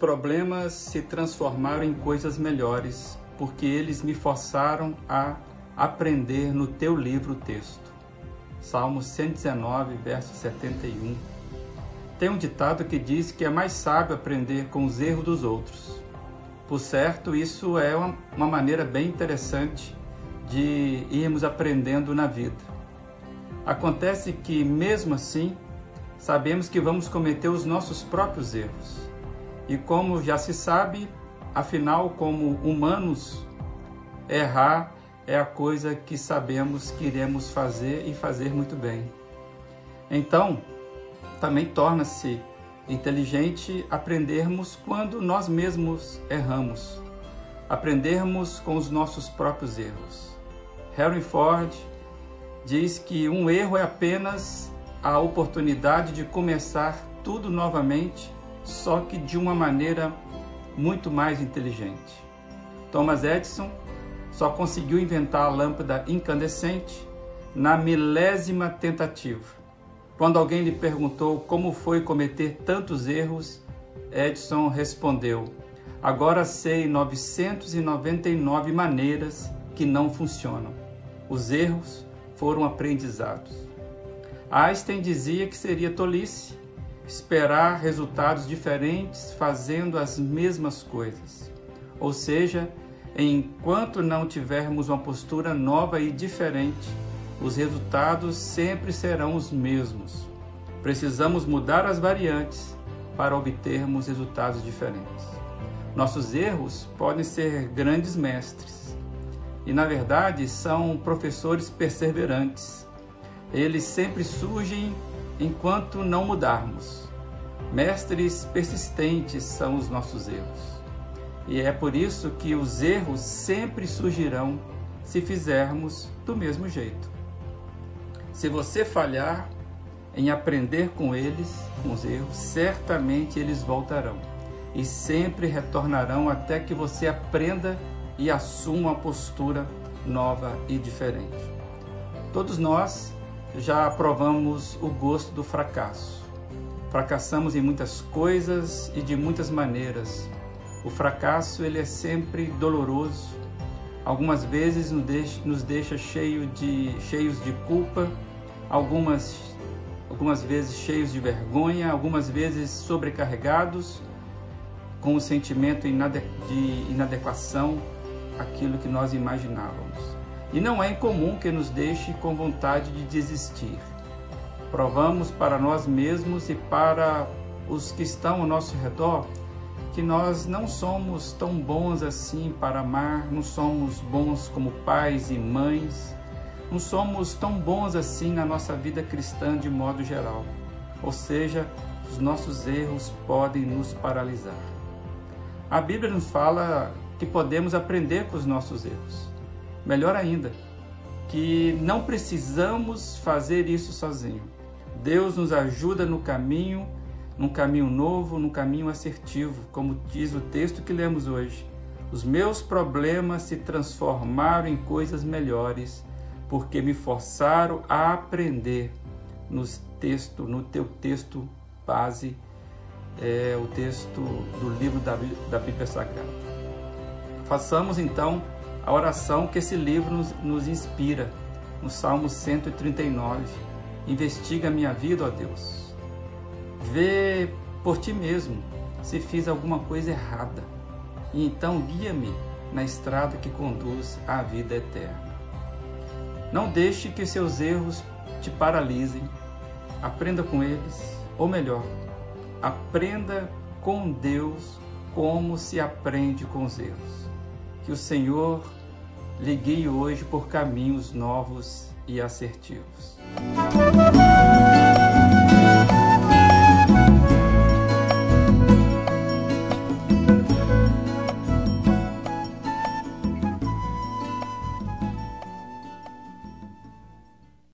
Problemas se transformaram em coisas melhores, porque eles me forçaram a aprender no teu livro texto. Salmo 119, verso 71. Tem um ditado que diz que é mais sábio aprender com os erros dos outros. Por certo, isso é uma maneira bem interessante de irmos aprendendo na vida. Acontece que, mesmo assim, sabemos que vamos cometer os nossos próprios erros. E como já se sabe, afinal, como humanos, errar é a coisa que sabemos que iremos fazer e fazer muito bem. Então, também torna-se inteligente aprendermos quando nós mesmos erramos, aprendermos com os nossos próprios erros. Henry Ford diz que um erro é apenas a oportunidade de começar tudo novamente, só que de uma maneira muito mais inteligente. Thomas Edison só conseguiu inventar a lâmpada incandescente na milésima tentativa. Quando alguém lhe perguntou como foi cometer tantos erros, Edison respondeu: Agora sei 999 maneiras que não funcionam. Os erros foram aprendizados. Einstein dizia que seria tolice esperar resultados diferentes fazendo as mesmas coisas. Ou seja, enquanto não tivermos uma postura nova e diferente, os resultados sempre serão os mesmos. Precisamos mudar as variantes para obtermos resultados diferentes. Nossos erros podem ser grandes mestres, e, na verdade, são professores perseverantes. Eles sempre surgem enquanto não mudarmos. Mestres persistentes são os nossos erros. E é por isso que os erros sempre surgirão se fizermos do mesmo jeito. Se você falhar em aprender com eles, com os erros, certamente eles voltarão e sempre retornarão até que você aprenda e assuma uma postura nova e diferente. Todos nós já provamos o gosto do fracasso. Fracassamos em muitas coisas e de muitas maneiras. O fracasso ele é sempre doloroso. Algumas vezes nos deixa, nos deixa cheio de, cheios de culpa, algumas, algumas vezes cheios de vergonha, algumas vezes sobrecarregados com o sentimento de inadequação aquilo que nós imaginávamos. E não é incomum que nos deixe com vontade de desistir. Provamos para nós mesmos e para os que estão ao nosso redor que nós não somos tão bons assim para amar, não somos bons como pais e mães, não somos tão bons assim na nossa vida cristã de modo geral. Ou seja, os nossos erros podem nos paralisar. A Bíblia nos fala que podemos aprender com os nossos erros. Melhor ainda, que não precisamos fazer isso sozinho. Deus nos ajuda no caminho, num caminho novo, num caminho assertivo, como diz o texto que lemos hoje. Os meus problemas se transformaram em coisas melhores, porque me forçaram a aprender no texto, no teu texto base, é, o texto do livro da, da Bíblia Sagrada. Façamos então a oração que esse livro nos, nos inspira, no Salmo 139. Investiga a minha vida, ó Deus. Vê por ti mesmo se fiz alguma coisa errada. E então guia-me na estrada que conduz à vida eterna. Não deixe que seus erros te paralisem. Aprenda com eles, ou melhor, aprenda com Deus como se aprende com os erros. Que o Senhor guie hoje por caminhos novos e assertivos.